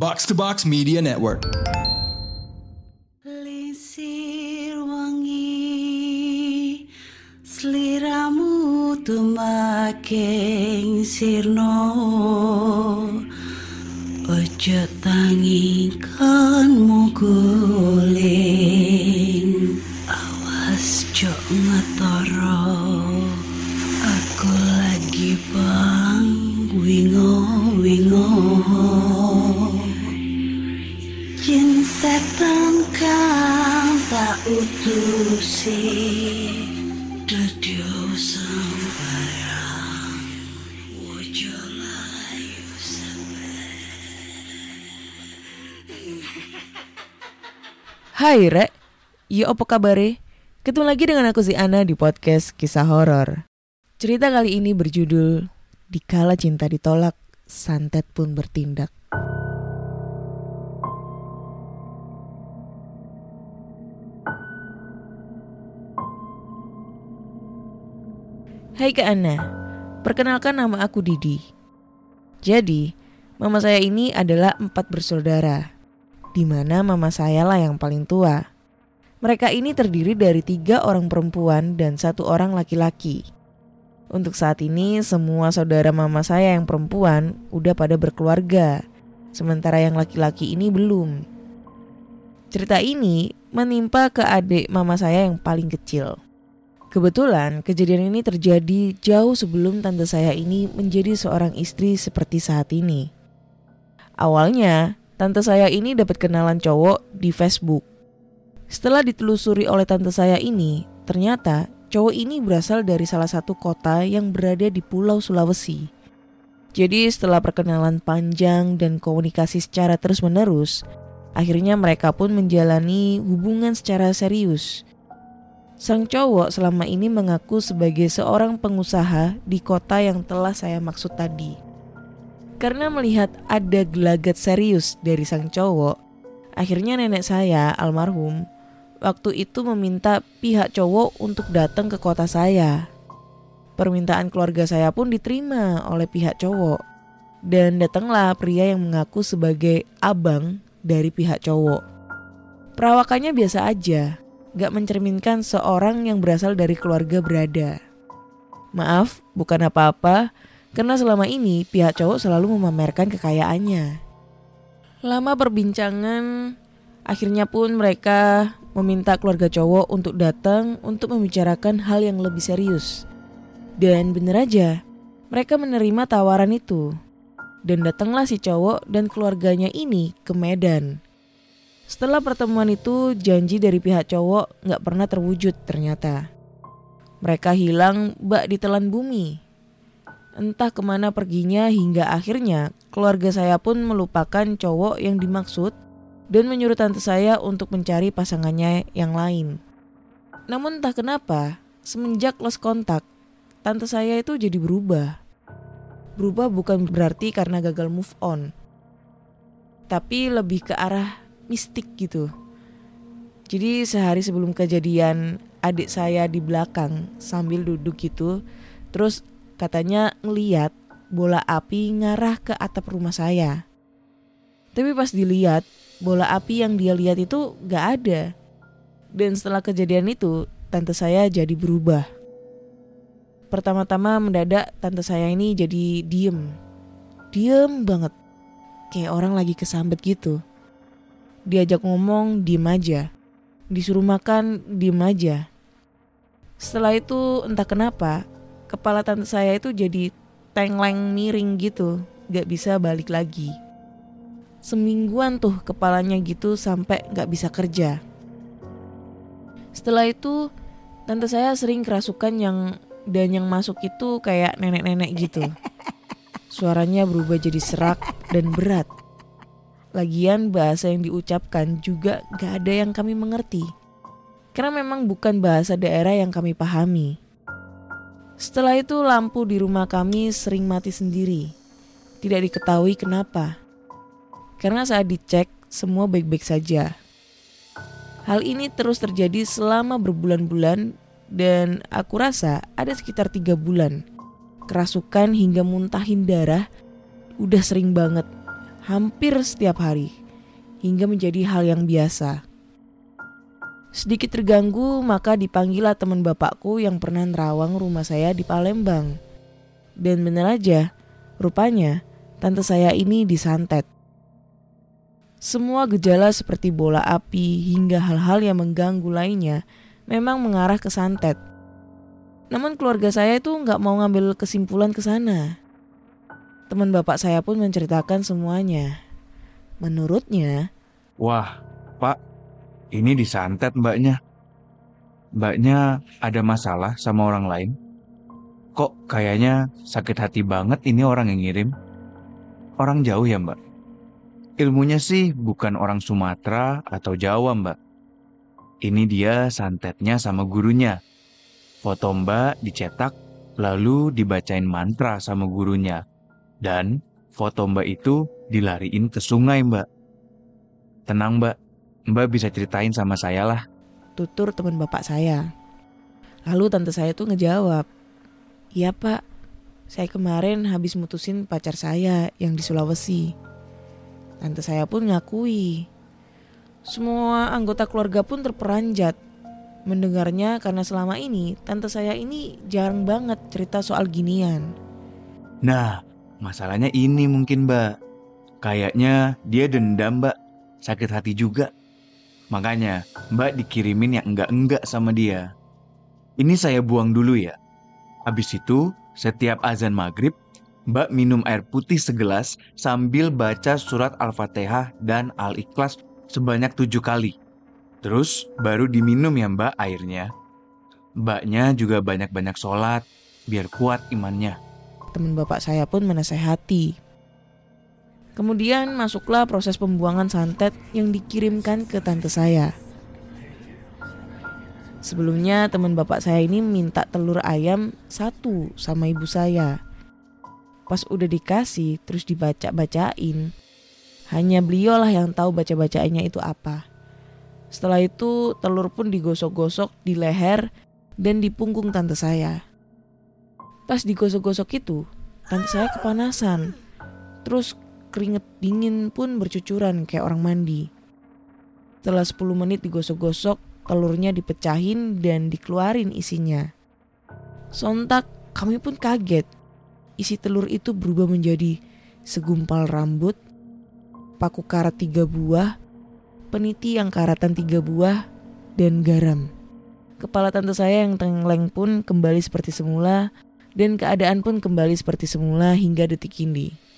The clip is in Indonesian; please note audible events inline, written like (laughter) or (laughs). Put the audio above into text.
Box to Box Media Network. Lisir wangi Seliramu tumaking sirno Ojo tangingkanmu guling Awas jok ngetoro Jin setan kang tak utusi Dadyo sembarang Wojo layu Hai Rek, yo apa kabare? Ketemu lagi dengan aku si Ana di podcast kisah horor. Cerita kali ini berjudul Dikala cinta ditolak, santet pun bertindak. Hai Kak Ana, perkenalkan nama aku Didi. Jadi, mama saya ini adalah empat bersaudara di mana mama saya lah yang paling tua. Mereka ini terdiri dari tiga orang perempuan dan satu orang laki-laki. Untuk saat ini, semua saudara mama saya yang perempuan udah pada berkeluarga, sementara yang laki-laki ini belum. Cerita ini menimpa ke adik mama saya yang paling kecil. Kebetulan kejadian ini terjadi jauh sebelum tante saya ini menjadi seorang istri seperti saat ini. Awalnya, tante saya ini dapat kenalan cowok di Facebook. Setelah ditelusuri oleh tante saya ini, ternyata cowok ini berasal dari salah satu kota yang berada di Pulau Sulawesi. Jadi setelah perkenalan panjang dan komunikasi secara terus-menerus, akhirnya mereka pun menjalani hubungan secara serius. Sang cowok selama ini mengaku sebagai seorang pengusaha di kota yang telah saya maksud tadi. Karena melihat ada gelagat serius dari sang cowok, akhirnya nenek saya, almarhum, waktu itu meminta pihak cowok untuk datang ke kota saya. Permintaan keluarga saya pun diterima oleh pihak cowok. Dan datanglah pria yang mengaku sebagai abang dari pihak cowok. Perawakannya biasa aja, gak mencerminkan seorang yang berasal dari keluarga berada. Maaf, bukan apa-apa, karena selama ini pihak cowok selalu memamerkan kekayaannya. Lama perbincangan, akhirnya pun mereka meminta keluarga cowok untuk datang untuk membicarakan hal yang lebih serius. Dan bener aja, mereka menerima tawaran itu. Dan datanglah si cowok dan keluarganya ini ke Medan. Setelah pertemuan itu, janji dari pihak cowok nggak pernah terwujud ternyata. Mereka hilang bak ditelan bumi. Entah ke mana perginya hingga akhirnya keluarga saya pun melupakan cowok yang dimaksud dan menyuruh tante saya untuk mencari pasangannya yang lain. Namun entah kenapa, semenjak lost kontak, tante saya itu jadi berubah. Berubah bukan berarti karena gagal move on, tapi lebih ke arah mistik gitu. Jadi sehari sebelum kejadian adik saya di belakang sambil duduk gitu, terus katanya ngeliat bola api ngarah ke atap rumah saya. Tapi pas dilihat, bola api yang dia lihat itu gak ada. Dan setelah kejadian itu, tante saya jadi berubah. Pertama-tama mendadak tante saya ini jadi diem. Diem banget. Kayak orang lagi kesambet gitu. Diajak ngomong, diem aja. Disuruh makan, diem aja. Setelah itu entah kenapa, kepala tante saya itu jadi tengleng miring gitu. Gak bisa balik lagi. Semingguan tuh kepalanya gitu sampai gak bisa kerja. Setelah itu, tante saya sering kerasukan yang dan yang masuk itu kayak nenek-nenek gitu. (laughs) Suaranya berubah jadi serak dan berat. Lagian bahasa yang diucapkan juga gak ada yang kami mengerti. Karena memang bukan bahasa daerah yang kami pahami. Setelah itu lampu di rumah kami sering mati sendiri. Tidak diketahui kenapa. Karena saat dicek semua baik-baik saja. Hal ini terus terjadi selama berbulan-bulan dan aku rasa ada sekitar tiga bulan. Kerasukan hingga muntahin darah udah sering banget. Hampir setiap hari, hingga menjadi hal yang biasa. Sedikit terganggu, maka dipanggillah teman bapakku yang pernah nerawang rumah saya di Palembang. Dan benar aja, rupanya tante saya ini disantet. Semua gejala seperti bola api hingga hal-hal yang mengganggu lainnya memang mengarah ke santet. Namun keluarga saya itu nggak mau ngambil kesimpulan ke sana. Teman bapak saya pun menceritakan semuanya. Menurutnya, Wah, Pak, ini disantet mbaknya. Mbaknya ada masalah sama orang lain? Kok kayaknya sakit hati banget ini orang yang ngirim? Orang jauh ya mbak? Ilmunya sih bukan orang Sumatera atau Jawa mbak. Ini dia santetnya sama gurunya. Foto mbak dicetak lalu dibacain mantra sama gurunya. Dan foto mbak itu dilariin ke sungai mbak. Tenang mbak, mbak bisa ceritain sama saya lah. tutur teman bapak saya. Lalu tante saya tuh ngejawab, Iya pak, saya kemarin habis mutusin pacar saya yang di Sulawesi. Tante saya pun ngakui. Semua anggota keluarga pun terperanjat mendengarnya karena selama ini tante saya ini jarang banget cerita soal ginian. Nah, masalahnya ini mungkin mbak. Kayaknya dia dendam mbak, sakit hati juga. Makanya mbak dikirimin yang enggak-enggak sama dia. Ini saya buang dulu ya. Habis itu, setiap azan maghrib, mbak minum air putih segelas sambil baca surat Al-Fatihah dan Al-Ikhlas sebanyak tujuh kali. Terus baru diminum ya mbak airnya. Mbaknya juga banyak-banyak sholat, biar kuat imannya. Teman bapak saya pun menasehati. Kemudian masuklah proses pembuangan santet yang dikirimkan ke tante saya. Sebelumnya teman bapak saya ini minta telur ayam satu sama ibu saya. Pas udah dikasih terus dibaca-bacain. Hanya beliau lah yang tahu baca-bacaannya itu apa. Setelah itu telur pun digosok-gosok di leher dan di punggung tante saya. Pas digosok-gosok itu, tante saya kepanasan. Terus keringet dingin pun bercucuran kayak orang mandi. Setelah 10 menit digosok-gosok, telurnya dipecahin dan dikeluarin isinya. Sontak kami pun kaget. Isi telur itu berubah menjadi segumpal rambut, paku karat tiga buah, peniti yang karatan tiga buah, dan garam. Kepala tante saya yang tengkleng pun kembali seperti semula dan keadaan pun kembali seperti semula hingga detik ini.